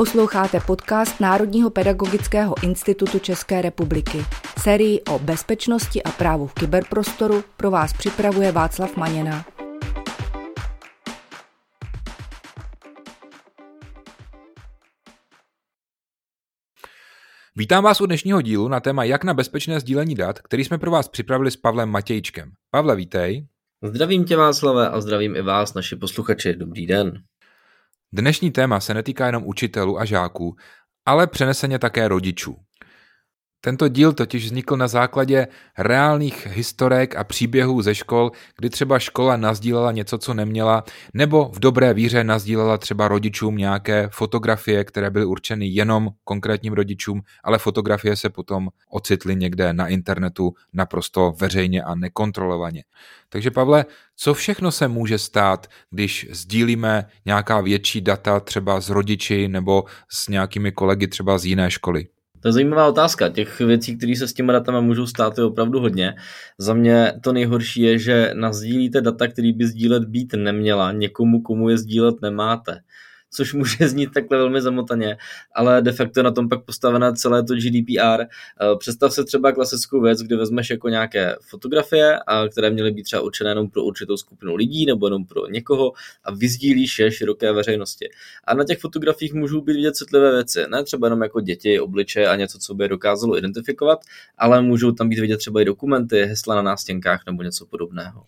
Posloucháte podcast Národního pedagogického institutu České republiky. Sérii o bezpečnosti a právu v kyberprostoru pro vás připravuje Václav Maněna. Vítám vás u dnešního dílu na téma Jak na bezpečné sdílení dat, který jsme pro vás připravili s Pavlem Matějčkem. Pavle, vítej. Zdravím tě Václave a zdravím i vás, naši posluchači. Dobrý den. Dnešní téma se netýká jenom učitelů a žáků, ale přeneseně také rodičů. Tento díl totiž vznikl na základě reálných historek a příběhů ze škol, kdy třeba škola nazdílela něco, co neměla, nebo v dobré víře nazdílela třeba rodičům nějaké fotografie, které byly určeny jenom konkrétním rodičům, ale fotografie se potom ocitly někde na internetu naprosto veřejně a nekontrolovaně. Takže Pavle, co všechno se může stát, když sdílíme nějaká větší data třeba s rodiči nebo s nějakými kolegy třeba z jiné školy? To je zajímavá otázka. Těch věcí, které se s těmi datama můžou stát, je opravdu hodně. Za mě to nejhorší je, že nazdílíte data, který by sdílet být neměla, někomu, komu je sdílet nemáte což může znít takhle velmi zamotaně, ale de facto na tom pak postavené celé to GDPR. Eh, představ se třeba klasickou věc, kde vezmeš jako nějaké fotografie, které měly být třeba určené jenom pro určitou skupinu lidí nebo jenom pro někoho a vyzdílíš je široké veřejnosti. A na těch fotografiích můžou být vidět citlivé věci, ne třeba jenom jako děti, obličeje a něco, co by dokázalo identifikovat, ale můžou tam být vidět třeba i dokumenty, hesla na nástěnkách nebo něco podobného.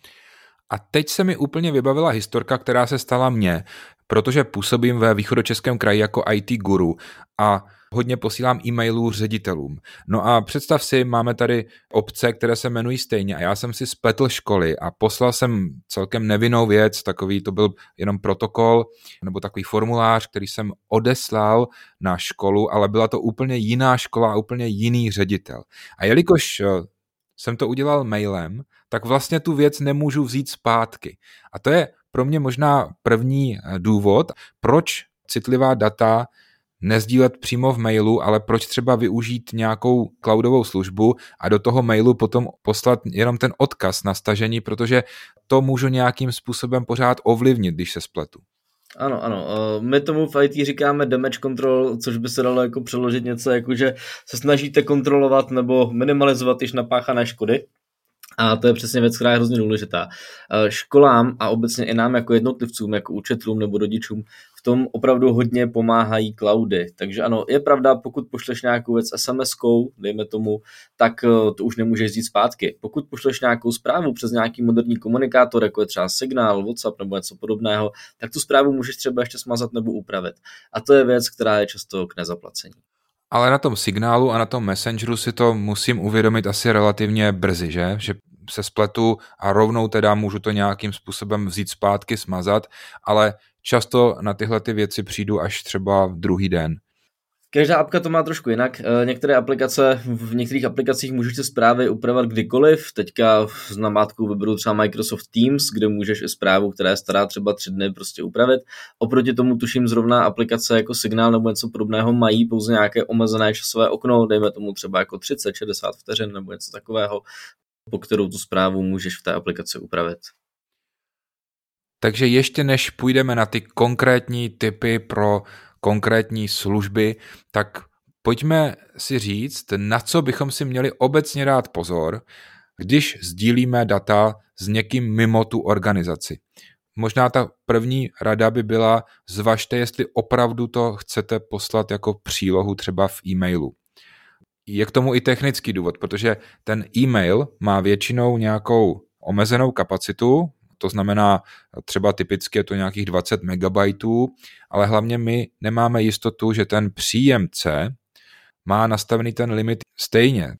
A teď se mi úplně vybavila historka, která se stala mně, protože působím ve východočeském kraji jako IT guru a hodně posílám e-mailů ředitelům. No a představ si, máme tady obce, které se jmenují stejně a já jsem si spletl školy a poslal jsem celkem nevinnou věc, takový to byl jenom protokol nebo takový formulář, který jsem odeslal na školu, ale byla to úplně jiná škola a úplně jiný ředitel. A jelikož eh, jsem to udělal mailem, tak vlastně tu věc nemůžu vzít zpátky. A to je pro mě možná první eh, důvod, proč citlivá data nezdílet přímo v mailu, ale proč třeba využít nějakou cloudovou službu a do toho mailu potom poslat jenom ten odkaz na stažení, protože to můžu nějakým způsobem pořád ovlivnit, když se spletu. Ano, ano. Eh, my tomu v IT říkáme damage control, což by se dalo jako přeložit něco jako, že se snažíte kontrolovat nebo minimalizovat již napáchané škody. A to je přesně věc, která je hrozně důležitá. Eh, školám a obecně i nám jako jednotlivcům, jako učitelům nebo rodičům v tom opravdu hodně pomáhají cloudy. Takže ano, je pravda, pokud pošleš nějakou věc SMS-kou, dejme tomu, tak eh, to už nemůžeš jít zpátky. Pokud pošleš nějakou zprávu přes nějaký moderní komunikátor, jako je třeba Signál, WhatsApp nebo něco podobného, tak tu zprávu můžeš třeba ještě smazat nebo upravit. A to je věc, která je často k nezaplacení ale na tom signálu a na tom messengeru si to musím uvědomit asi relativně brzy, že? Že se spletu a rovnou teda můžu to nějakým způsobem vzít zpátky, smazat, ale často na tyhle ty věci přijdu až třeba druhý den. Každá apka to má trošku jinak. Eh, některé aplikace, v některých aplikacích můžeš ty zprávy upravovat kdykoliv. Teďka z namátku vyberu třeba Microsoft Teams, kde můžeš i zprávu, která je stará třeba tři dny, prostě upravit. Oproti tomu tuším zrovna aplikace jako Signál nebo něco podobného mají pouze nějaké omezené časové okno, dejme tomu třeba jako 30-60 vteřin nebo něco takového, po kterou tu zprávu můžeš v té aplikaci upravit. Takže ještě než půjdeme na ty konkrétní typy pro konkrétní služby, tak pojďme si říct, na co bychom si měli obecně dát pozor, když sdílíme data s někým mimo tu organizaci. Možná ta první rada by byla, zvažte, jestli opravdu to chcete poslat jako přílohu třeba v e-mailu. Je k tomu i technický důvod, protože ten e-mail má většinou nějakou omezenou kapacitu, to znamená třeba typicky je to nějakých 20 MB, ale hlavně my nemáme jistotu, že ten příjemce má nastavený ten limit stejně.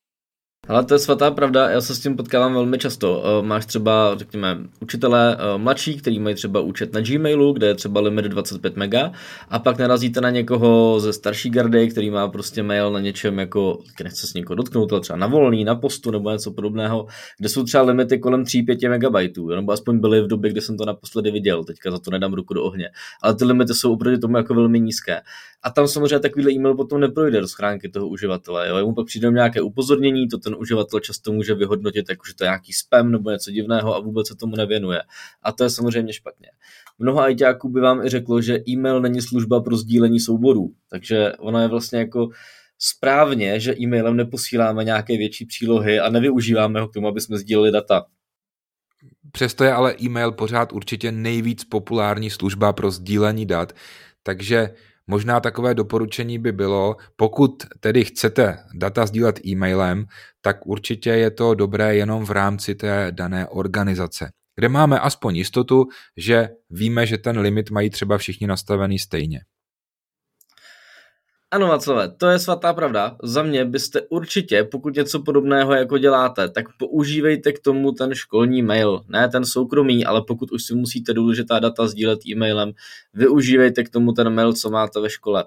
Ale to je svatá pravda, já se s tím potkávám velmi často. Eh, máš třeba, řekněme, učitele eh, mladší, který mají třeba účet na Gmailu, kde je třeba limit 25 mega, a pak narazíte na někoho ze starší gardy, který má prostě mail na něčem jako, nechce se někoho dotknout, ale třeba na volný, na postu nebo něco podobného, kde jsou třeba limity kolem 3-5 megabajtů, nebo aspoň byly v době, kdy jsem to naposledy viděl, teďka za to nedám ruku do ohně. Ale ty limity jsou oproti tomu jako velmi nízké. A tam samozřejmě takovýhle e-mail potom neprojde do schránky toho uživatele. Jo? Mu pak přijde nějaké upozornění, to ten uživatel často může vyhodnotit, jako že to je nějaký spam nebo něco divného a vůbec se tomu nevěnuje. A to je samozřejmě špatně. Mnoho ITáků by vám i řeklo, že e-mail není služba pro sdílení souborů, takže ona je vlastně jako správně, že e-mailem neposíláme nějaké větší přílohy a nevyužíváme ho k tomu, aby jsme sdíleli data. Přesto je ale e-mail pořád určitě nejvíc populární služba pro sdílení dat, takže možná takové doporučení by bylo, pokud tedy chcete data sdílet e-mailem, tak určitě je to dobré jenom v rámci té dané organizace, kde máme aspoň jistotu, že víme, že ten limit mají třeba všichni nastavený stejně. Ano, Václavé, to je svatá pravda. Za mě byste určitě, pokud něco podobného jako děláte, tak používejte k tomu ten školní mail. Ne ten soukromý, ale pokud už si musíte důležitá data sdílet e-mailem, využívejte k tomu ten mail, co máte ve škole.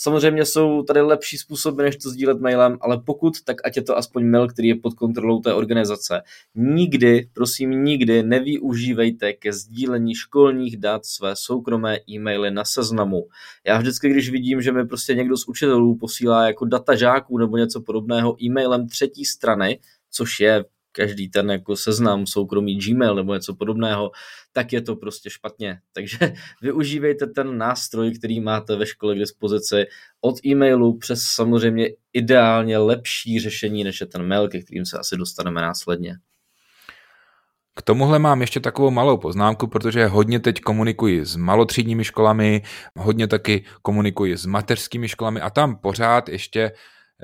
Samozřejmě jsou tady lepší způsoby, než to sdílet mailem, ale pokud, tak ať je to aspoň mail, který je pod kontrolou té organizace. Nikdy, prosím, nikdy nevyužívejte ke sdílení školních dat své soukromé e-maily na seznamu. Já vždycky, když vidím, že mi prostě někdo z učitelů posílá jako data žáků nebo něco podobného e-mailem třetí strany, což je každý ten jako seznam, soukromý Gmail nebo něco podobného, tak je to prostě špatně. Takže využívejte ten nástroj, který máte ve škole k dispozici od e-mailu přes samozřejmě ideálně lepší řešení, než je ten mail, ke kterým se asi dostaneme následně. K tomuhle mám ještě takovou malou poznámku, protože hodně teď komunikuji s malotřídními školami, hodně taky komunikuji s mateřskými školami a tam pořád ještě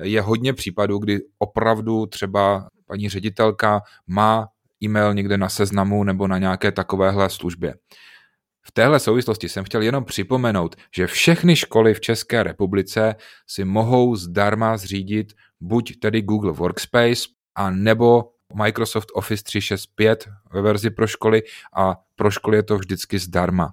je hodně případů, kdy opravdu třeba paní ředitelka má e-mail někde na seznamu nebo na nějaké takovéhle službě. V téhle souvislosti jsem chtěl jenom připomenout, že všechny školy v České republice si mohou zdarma zřídit buď tedy Google Workspace a nebo Microsoft Office 365 ve verzi pro školy a pro školy je to vždycky zdarma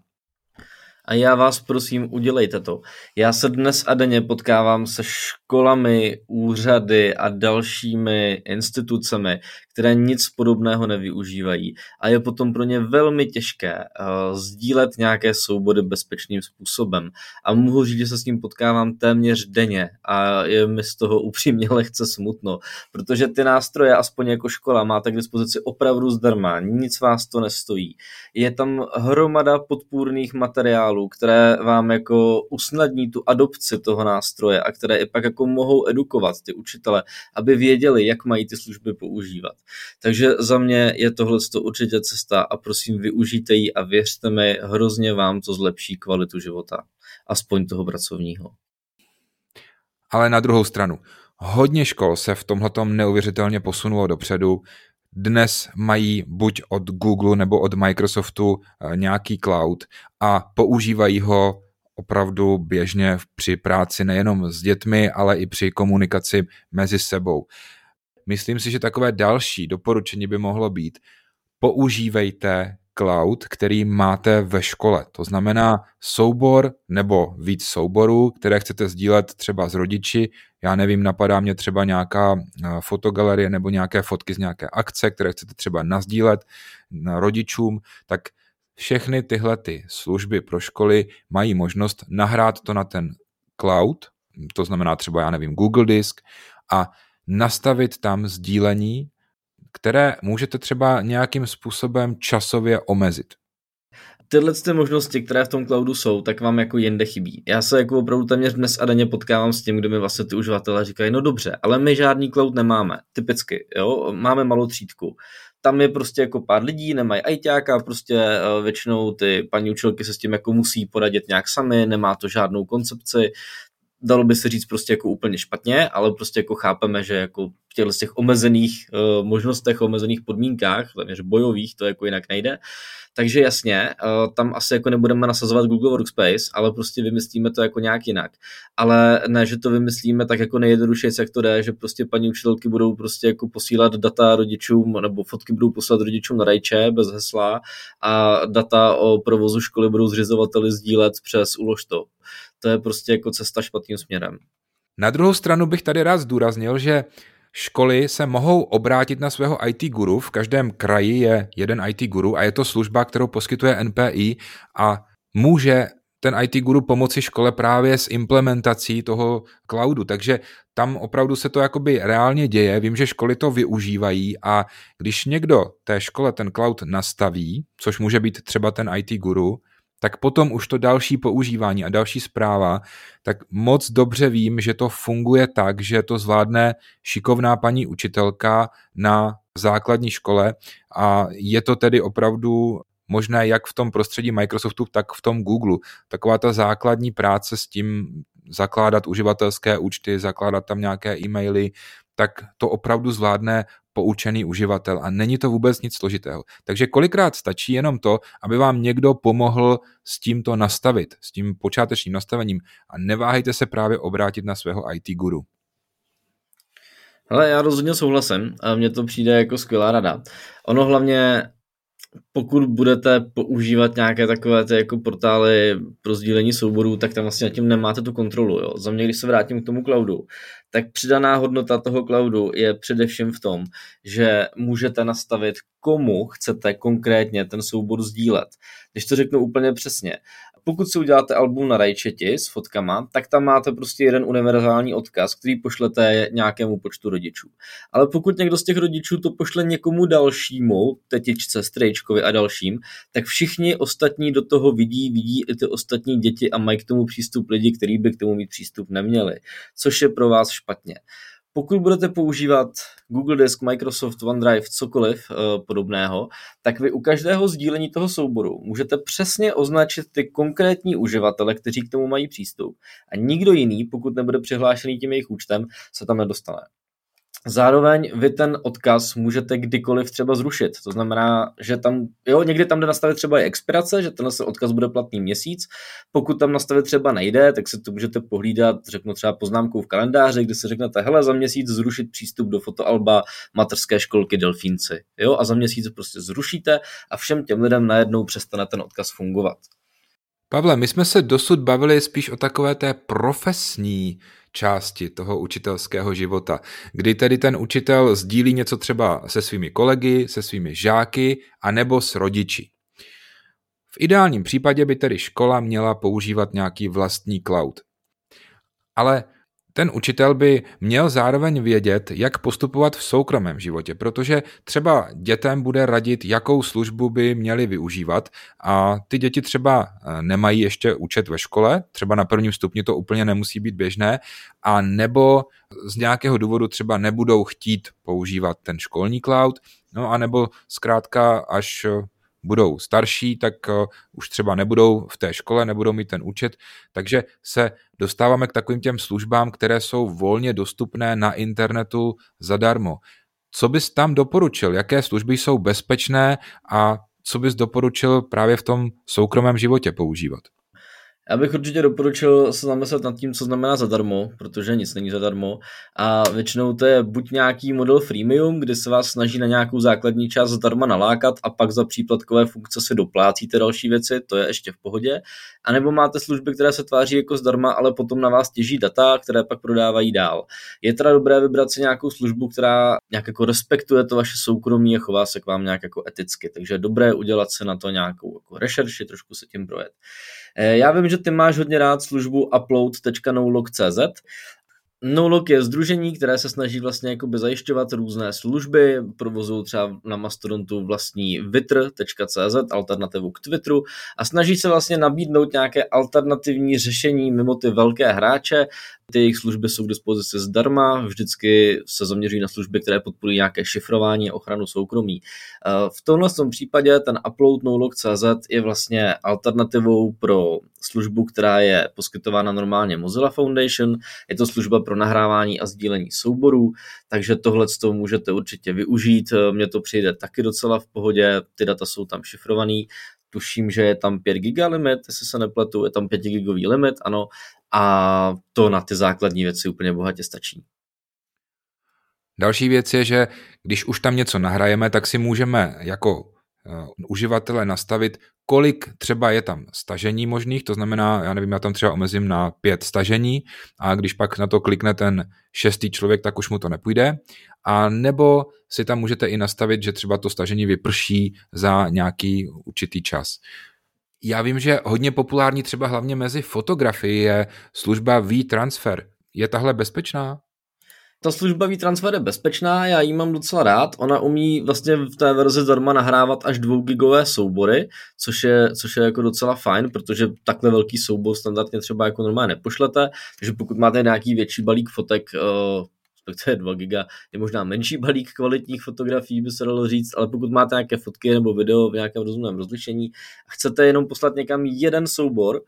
a já vás prosím, udělejte to. Já se dnes a denně potkávám se školami, úřady a dalšími institucemi, které nic podobného nevyužívají a je potom pro ně velmi těžké uh, sdílet nějaké soubory bezpečným způsobem. A mohu říct, že se s tím potkávám téměř denně a je mi z toho upřímně lehce smutno, protože ty nástroje, aspoň jako škola, máte k dispozici opravdu zdarma, nic vás to nestojí. Je tam hromada podpůrných materiálů, které vám jako usnadní tu adopci toho nástroje a které i pak jako mohou edukovat ty učitele, aby věděli, jak mají ty služby používat. Takže za mě je tohle určitě cesta a prosím využijte ji a věřte mi, hrozně vám to zlepší kvalitu života, aspoň toho pracovního. Ale na druhou stranu, hodně škol se v tomhletom neuvěřitelně posunulo dopředu. Dnes mají buď od Google nebo od Microsoftu eh, nějaký cloud a používají ho opravdu běžně při práci nejenom s dětmi, ale i při komunikaci mezi sebou. Myslím si, že takové další doporučení by mohlo být, používejte cloud, který máte ve škole. To znamená soubor nebo víc souborů, které chcete sdílet třeba s rodiči. Já nevím, napadá mě třeba nějaká eh, fotogalerie nebo nějaké fotky z nějaké akce, které chcete třeba nazdílet na rodičům, tak všechny tyhle ty služby pro školy mají možnost nahrát to na ten cloud, to znamená třeba, já nevím, Google Disk a nastavit tam sdílení, které můžete třeba nějakým způsobem časově omezit. Tyhle ty možnosti, které v tom cloudu jsou, tak vám jako jinde chybí. Já se jako opravdu téměř dnes a denně potkávám s tím, kde mi vlastně ty uživatelé říkají, no dobře, ale my žádný cloud nemáme, typicky, jo, máme malou třídku. Tam je prostě jako pár lidí, nemají ajťáka, prostě eh, většinou ty paní učitelky se s tím jako musí poradit nějak sami, nemá to žádnou koncepci, dalo by se říct prostě jako úplně špatně, ale prostě jako chápeme, že jako v těchto těch omezených uh, možnostech, omezených podmínkách, téměř bojových, to jako jinak nejde. Takže jasně, uh, tam asi jako nebudeme nasazovat Google Workspace, ale prostě vymyslíme to jako nějak jinak. Ale ne, že to vymyslíme tak jako nejjednodušeji, jak to jde, že prostě paní učitelky budou prostě jako posílat data rodičům, nebo fotky budou posílat rodičům na rajče bez hesla a data o provozu školy budou zřizovateli sdílet přes uložto. To je prostě jako cesta špatným směrem. Na druhou stranu bych tady rád zdůraznil, že Školy se mohou obrátit na svého IT guru. V každém kraji je jeden IT guru a je to služba, kterou poskytuje NPI a může ten IT guru pomoci škole právě s implementací toho cloudu, takže tam opravdu se to jakoby reálně děje, vím, že školy to využívají a když někdo té škole ten cloud nastaví, což může být třeba ten IT guru, tak potom už to další používání a další zpráva, tak moc dobře vím, že to funguje tak, že to zvládne šikovná paní učitelka na základní škole a je to tedy opravdu možné jak v tom prostředí Microsoftu, tak v tom Google. Taková ta základní práce s tím zakládat uživatelské účty, zakládat tam nějaké e-maily, tak to opravdu zvládne poučený uživatel a není to vůbec nic složitého. Takže kolikrát stačí jenom to, aby vám někdo pomohl s tímto nastavit, s tím počátečním nastavením a neváhejte se právě obrátit na svého IT guru. Ale já rozhodně souhlasím a mně to přijde jako skvělá rada. Ono hlavně pokud budete používat nějaké takové ty jako portály pro sdílení souborů, tak tam vlastně nad tím nemáte tu kontrolu. Jo. Za mě, když se vrátím k tomu cloudu, tak přidaná hodnota toho cloudu je především v tom, že můžete nastavit, komu chcete konkrétně ten soubor sdílet. Když to řeknu úplně přesně, pokud si uděláte album na rajčeti s fotkama, tak tam máte prostě jeden univerzální odkaz, který pošlete nějakému počtu rodičů. Ale pokud někdo z těch rodičů to pošle někomu dalšímu, tetičce, strejčkovi a dalším, tak všichni ostatní do toho vidí, vidí i ty ostatní děti a mají k tomu přístup lidi, kteří by k tomu mít přístup neměli, což je pro vás špatně. Pokud budete používat Google Disk, Microsoft OneDrive, cokoliv uh, podobného, tak vy u každého sdílení toho souboru můžete přesně označit ty konkrétní uživatele, kteří k tomu mají přístup. A nikdo jiný, pokud nebude přihlášený tím jejich účtem, se tam nedostane. Zároveň vy ten odkaz můžete kdykoliv třeba zrušit. To znamená, že tam, jo, někdy tam jde nastavit třeba i expirace, že tenhle odkaz bude platný měsíc. Pokud tam nastavit třeba nejde, tak se to můžete pohlídat, řeknu třeba poznámkou v kalendáři, kde se řeknete, hele, za měsíc zrušit přístup do fotoalba materské školky Delfínci. Jo, a za měsíc prostě zrušíte a všem těm lidem najednou přestane ten odkaz fungovat. Pavle, my jsme se dosud bavili spíš o takové té profesní části toho učitelského života, kdy tedy ten učitel sdílí něco třeba se svými kolegy, se svými žáky a nebo s rodiči. V ideálním případě by tedy škola měla používat nějaký vlastní cloud. Ale ten učitel by měl zároveň vědět, jak postupovat v soukromém životě, protože třeba dětem bude radit, jakou službu by měli využívat a ty děti třeba eh, nemají ještě účet ve škole, třeba na prvním stupni to úplně nemusí být běžné, a nebo z nějakého důvodu třeba nebudou chtít používat ten školní cloud, no a nebo zkrátka až budou starší, tak uh, už třeba nebudou v té škole, nebudou mít ten účet, takže se dostáváme k takovým těm službám, které jsou volně dostupné na internetu zadarmo. Co bys tam doporučil? Jaké služby jsou bezpečné a co bys doporučil právě v tom soukromém životě používat? Já bych určitě doporučil se zamyslet nad tím, co znamená zadarmo, protože nic není zadarmo a většinou to je buď nějaký model freemium, kdy se vás snaží na nějakou základní část zdarma nalákat a pak za příplatkové funkce se doplácíte další věci, to je ještě v pohodě, anebo máte služby, které se tváří jako zdarma, ale potom na vás těží data, které pak prodávají dál. Je teda dobré vybrat si nějakou službu, která nějak jako respektuje to vaše soukromí a chová se k vám nějak jako eticky, takže je dobré udělat se na to nějakou jako rešerši, trošku se tím projet. Eh, já vím, že ty máš hodně rád službu upload.nolog.cz Nolog je združení, které se snaží vlastně jakoby zajišťovat různé služby, provozují třeba na Mastodontu vlastní vitr.cz, alternativu k Twitteru a snaží se vlastně nabídnout nějaké alternativní řešení mimo ty velké hráče, ty jejich služby jsou k dispozici zdarma, vždycky se zaměřují na služby, které podporují nějaké šifrování a ochranu soukromí. Eh, v tomhle tom případě ten upload nolog.cz je vlastně alternativou pro službu, která je poskytována normálně Mozilla Foundation. Je to služba pro nahrávání a sdílení souborů, takže tohle to můžete určitě využít. Eh, mně to přijde taky docela v pohodě, ty data jsou tam šifrovaný, tuším, že je tam 5 giga limit, jestli se nepletu, je tam 5 gigový limit, ano, a to na ty základní věci úplně bohatě stačí. Další věc je, že když už tam něco nahrajeme, tak si můžeme jako uh, uživatele nastavit, kolik třeba je tam stažení možných, to znamená, já nevím, já tam třeba omezím na pět stažení a když pak na to klikne ten šestý člověk, tak už mu to nepůjde. A nebo si tam můžete i nastavit, že třeba to stažení vyprší za nějaký určitý čas. Já vím, že hodně populární třeba hlavně mezi fotografii je služba V-Transfer. Je tahle bezpečná? Ta služba V-Transfer je bezpečná, já ji mám docela rád. Ona umí vlastně v té verzi zdarma nahrávat až 2 gigové soubory, což je, což je jako docela fajn, protože takhle velký soubor standardně třeba jako normálně nepošlete, takže pokud máte nějaký větší balík fotek, respektive 2 giga. Je možná menší balík kvalitních fotografií, by se dalo říct, ale pokud máte nějaké fotky nebo video v nějakém rozumném rozlišení a chcete jenom poslat někam jeden soubor,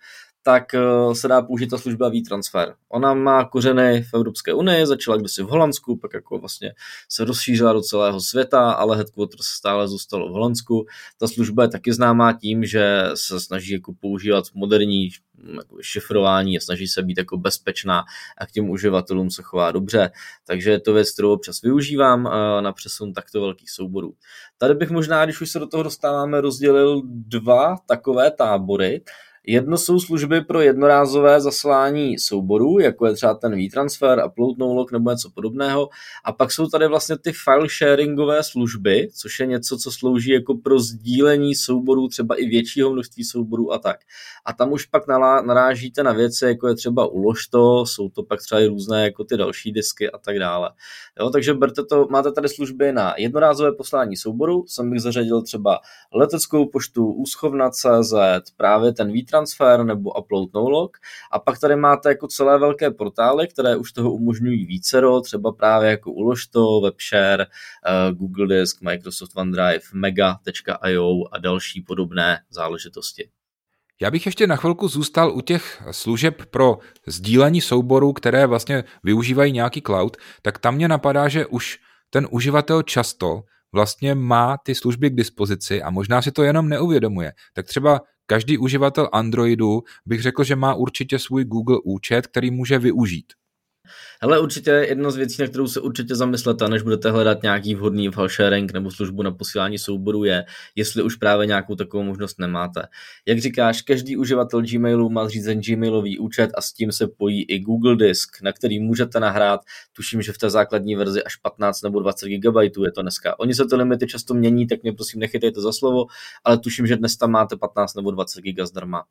tak eh, se dá použít ta služba V-Transfer. Ona má kořeny v Evropské unii, začala kdysi v Holandsku, pak jako vlastně se rozšířila do celého světa, ale headquarters stále zůstalo v Holandsku. Ta služba je taky známá tím, že se snaží jako používat moderní hm, jako šifrování a snaží se být jako bezpečná a k těm uživatelům se chová dobře. Takže je to věc, kterou občas využívám eh, na přesun takto velkých souborů. Tady bych možná, když už se do toho dostáváme, rozdělil dva takové tábory. Jedno jsou služby pro jednorázové zaslání souborů, jako je třeba ten V-Transfer, Upload No Log nebo něco podobného. A pak jsou tady vlastně ty file sharingové služby, což je něco, co slouží jako pro sdílení souborů, třeba i většího množství souborů a tak. A tam už pak narážíte na věci, jako je třeba ulož to, jsou to pak třeba i různé jako ty další disky a tak dále. Jo, takže berte to, máte tady služby na jednorázové poslání souboru, jsem bych zařadil třeba leteckou poštu, úschovna.cz, právě ten v transfer nebo upload no log. A pak tady máte jako celé velké portály, které už toho umožňují vícero, třeba právě jako Uložto, WebShare, uh, Google Disk, Microsoft OneDrive, Mega.io a další podobné záležitosti. Já bych ještě na chvilku zůstal u těch služeb pro sdílení souborů, které vlastně využívají nějaký cloud, tak tam mě napadá, že už ten uživatel často vlastně má ty služby k dispozici a možná si to jenom neuvědomuje. Tak třeba každý uživatel Androidu bych řekl, že má určitě svůj Google účet, který může využít. Hele, určitě jedna z věcí, na kterou se určitě zamyslete, než budete hledat nějaký vhodný file nebo službu na posílání souboru, je, jestli už právě nějakou takovou možnost nemáte. Jak říkáš, každý uživatel Gmailu má zřízen Gmailový účet a s tím se pojí i Google Disk, na který můžete nahrát, tuším, že v té základní verzi až 15 nebo 20 GB je to dneska. Oni se ty limity často mění, tak mě prosím nechytejte za slovo, ale tuším, že dnes tam máte 15 nebo 20 GB zdarma.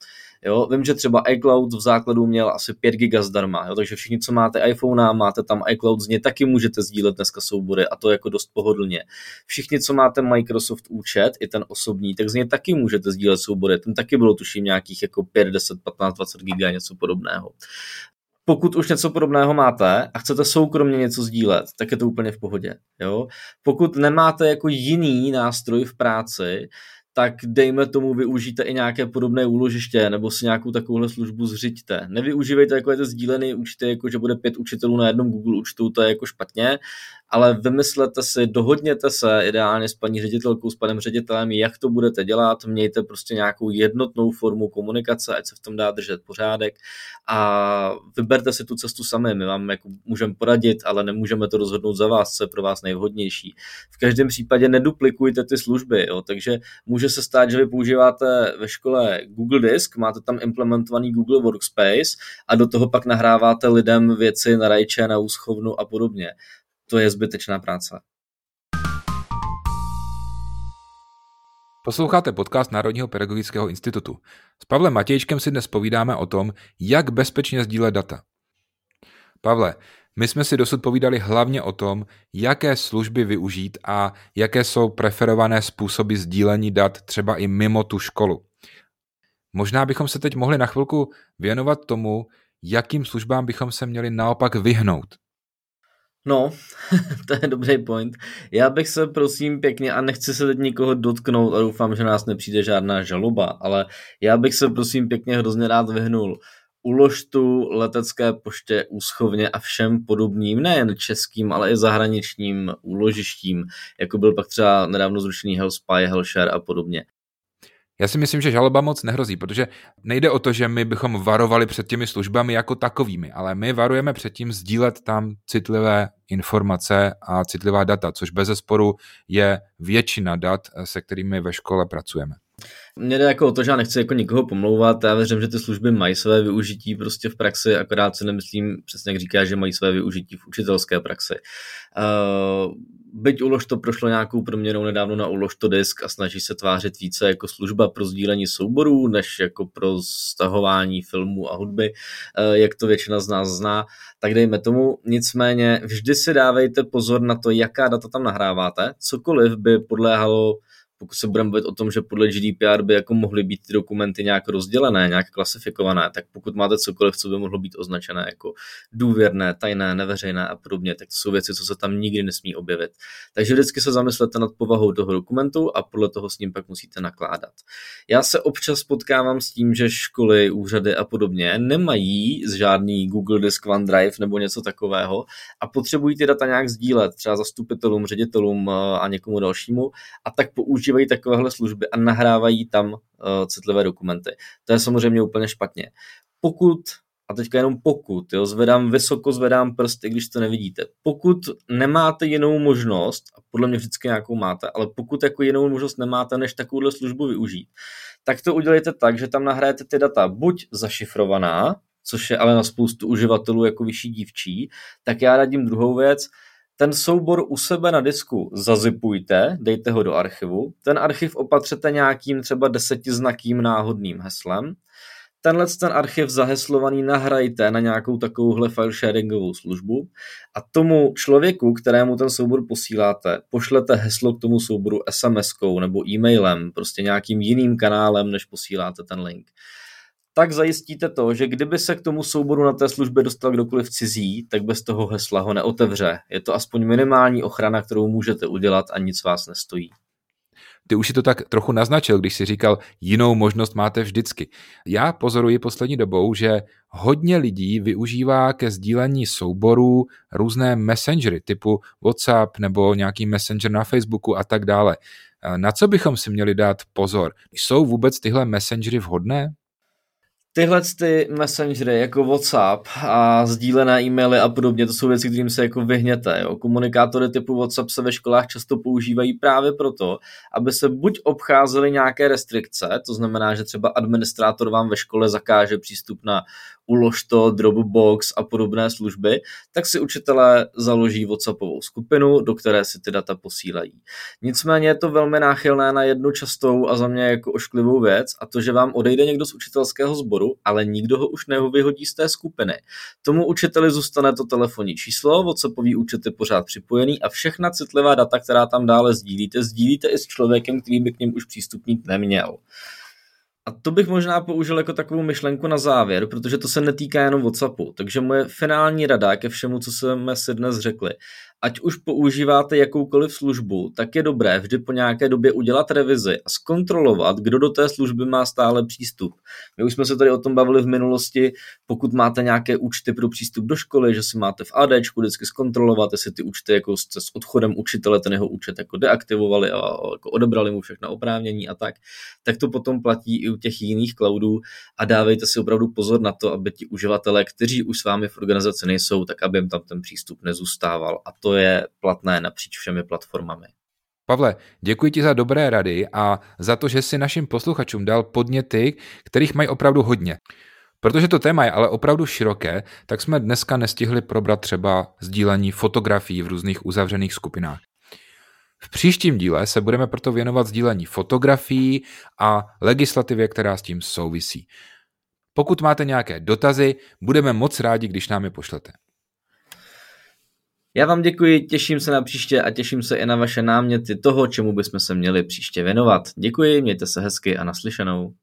Jo, vím, že třeba iCloud v základu měl asi 5 GB zdarma, jo, takže všichni, co máte iPhone, máte tam iCloud, z něj taky můžete sdílet dneska soubory a to jako dost pohodlně. Všichni, co máte Microsoft účet, i ten osobní, tak z něj taky můžete sdílet soubory. Ten taky bylo tuším nějakých jako 5, 10, 15, 20 giga, něco podobného pokud už něco podobného máte a chcete soukromně něco sdílet, tak je to úplně v pohodě. Jo? Pokud nemáte jako jiný nástroj v práci, tak dejme tomu využijte i nějaké podobné úložiště nebo si nějakou takovouhle službu zřiďte. Nevyužívejte je to sdílený účty, jako že bude pět učitelů na jednom Google účtu, to je jako špatně, ale vymyslete si, dohodněte se ideálně s paní ředitelkou, s panem ředitelem, jak to budete dělat, mějte prostě nějakou jednotnou formu komunikace, ať se v tom dá držet pořádek a vyberte si tu cestu sami, my vám jako můžeme poradit, ale nemůžeme to rozhodnout za vás, co je pro vás nejvhodnější. V každém případě neduplikujte ty služby, jo, takže může se stát, že vy používáte ve škole Google Disk, máte tam implementovaný Google Workspace a do toho pak nahráváte lidem věci na rajče, na úschovnu a podobně to je zbytečná práce. Posloucháte podcast Národního pedagogického institutu. S Pavlem Matějčkem si dnes povídáme o tom, jak bezpečně sdílet data. Pavle, my jsme si dosud povídali hlavně o tom, jaké služby využít a jaké jsou preferované způsoby sdílení dat třeba i mimo tu školu. Možná bychom se teď mohli na chvilku věnovat tomu, jakým službám bychom se měli naopak vyhnout. No, to je dobrý point. Já bych se prosím pěkně, a nechci se teď nikoho dotknout a doufám, že nás nepřijde žádná žaloba, ale já bych se prosím pěkně hrozně rád vyhnul uložtu, letecké poště, úschovně a všem podobným, nejen českým, ale i zahraničním úložištím, jako byl pak třeba nedávno zrušený Hellspy, Hellshare a podobně. Já si myslím, že žaloba moc nehrozí, protože nejde o to, že my bychom varovali před těmi službami jako takovými, ale my varujeme před tím sdílet tam citlivé informace a citlivá data, což bez zesporu je většina dat, se kterými ve škole pracujeme. Mně jde jako o to, že já nechci jako nikoho pomlouvat, já věřím, že ty služby mají své využití prostě v praxi, akorát si nemyslím, přesně jak říká, že mají své využití v učitelské praxi. Uh, byť ulož to prošlo nějakou proměnou nedávno na ulož to disk a snaží se tvářit více jako služba pro sdílení souborů, než jako pro stahování filmů a hudby, uh, jak to většina z nás zná, tak dejme tomu. Nicméně vždy si dávejte pozor na to, jaká data tam nahráváte. Cokoliv by podléhalo pokud se budeme bavit o tom, že podle GDPR by jako mohly být ty dokumenty nějak rozdělené, nějak klasifikované, tak pokud máte cokoliv, co by mohlo být označené jako důvěrné, tajné, neveřejné a podobně, tak to jsou věci, co se tam nikdy nesmí objevit. Takže vždycky se zamyslete nad povahou toho dokumentu a podle toho s ním pak musíte nakládat. Já se občas potkávám s tím, že školy, úřady a podobně nemají žádný Google Disk OneDrive nebo něco takového a potřebují ty data nějak sdílet, třeba zastupitelům, ředitelům eh, a někomu dalšímu a tak používají využívají takovéhle služby a nahrávají tam uh, citlivé dokumenty. To je samozřejmě úplně špatně. Pokud a teďka jenom pokud, jo, zvedám vysoko, zvedám prsty, když to nevidíte. Pokud nemáte jinou možnost, a podle mě vždycky nějakou máte, ale pokud jako jinou možnost nemáte, než takovouhle službu využít, tak to udělejte tak, že tam nahrajete ty data buď zašifrovaná, což je ale na spoustu uživatelů jako vyšší dívčí, tak já radím druhou věc, ten soubor u sebe na disku zazipujte, dejte ho do archivu, ten archiv opatřete nějakým třeba desetiznakým náhodným heslem, tenhle ten archiv zaheslovaný nahrajte na nějakou takovouhle file sharingovou službu a tomu člověku, kterému ten soubor posíláte, pošlete heslo k tomu souboru SMS-kou nebo e-mailem, prostě nějakým jiným kanálem, než posíláte ten link tak zajistíte to, že kdyby se k tomu souboru na té službě dostal kdokoliv cizí, tak bez toho hesla ho neotevře. Je to aspoň minimální ochrana, kterou můžete udělat a nic vás nestojí. Ty už si to tak trochu naznačil, když si říkal, jinou možnost máte vždycky. Já pozoruji poslední dobou, že hodně lidí využívá ke sdílení souborů různé messengery typu WhatsApp nebo nějaký messenger na Facebooku a tak dále. Na co bychom si měli dát pozor? Jsou vůbec tyhle messengery vhodné? Tyhle ty messengery jako WhatsApp a sdílené e-maily a podobně, to jsou věci, kterým se jako vyhněte. Jo. Komunikátory typu WhatsApp se ve školách často používají právě proto, aby se buď obcházely nějaké restrikce, to znamená, že třeba administrátor vám ve škole zakáže přístup na ulož to, Dropbox a podobné služby, tak si učitelé založí WhatsAppovou skupinu, do které si ty data posílají. Nicméně je to velmi náchylné na jednu častou a za mě jako ošklivou věc a to, že vám odejde někdo z učitelského sboru, ale nikdo ho už nevyhodí z té skupiny. Tomu učiteli zůstane to telefonní číslo, WhatsAppový účet je pořád připojený a všechna citlivá data, která tam dále sdílíte, sdílíte i s člověkem, který by k něm už přístup mít neměl. A to bych možná použil jako takovou myšlenku na závěr, protože to se netýká jenom WhatsAppu. Takže moje finální rada ke všemu, co jsme si dnes řekli, ať už používáte jakoukoliv službu, tak je dobré vždy po nějaké době udělat revizi a zkontrolovat, kdo do té služby má stále přístup. My už jsme se tady o tom bavili v minulosti, pokud máte nějaké účty pro přístup do školy, že si máte v AD vždycky zkontrolovat, jestli ty účty jako s odchodem učitele ten jeho účet jako deaktivovali a jako odebrali mu všechna oprávnění a tak, tak to potom platí i u těch jiných cloudů a dávejte si opravdu pozor na to, aby ti uživatelé, kteří už s vámi v organizaci nejsou, tak aby jim tam ten přístup nezůstával. A je platné napříč všemi platformami. Pavle, děkuji ti za dobré rady a za to, že si našim posluchačům dal podněty, kterých mají opravdu hodně. Protože to téma je ale opravdu široké, tak jsme dneska nestihli probrat třeba sdílení fotografií v různých uzavřených skupinách. V příštím díle se budeme proto věnovat sdílení fotografií a legislativě, která s tím souvisí. Pokud máte nějaké dotazy, budeme moc rádi, když nám je pošlete. Já vám děkuji, těším se na příště a těším se i na vaše náměty toho, čemu bychom se měli příště věnovat. Děkuji, mějte se hezky a naslyšenou.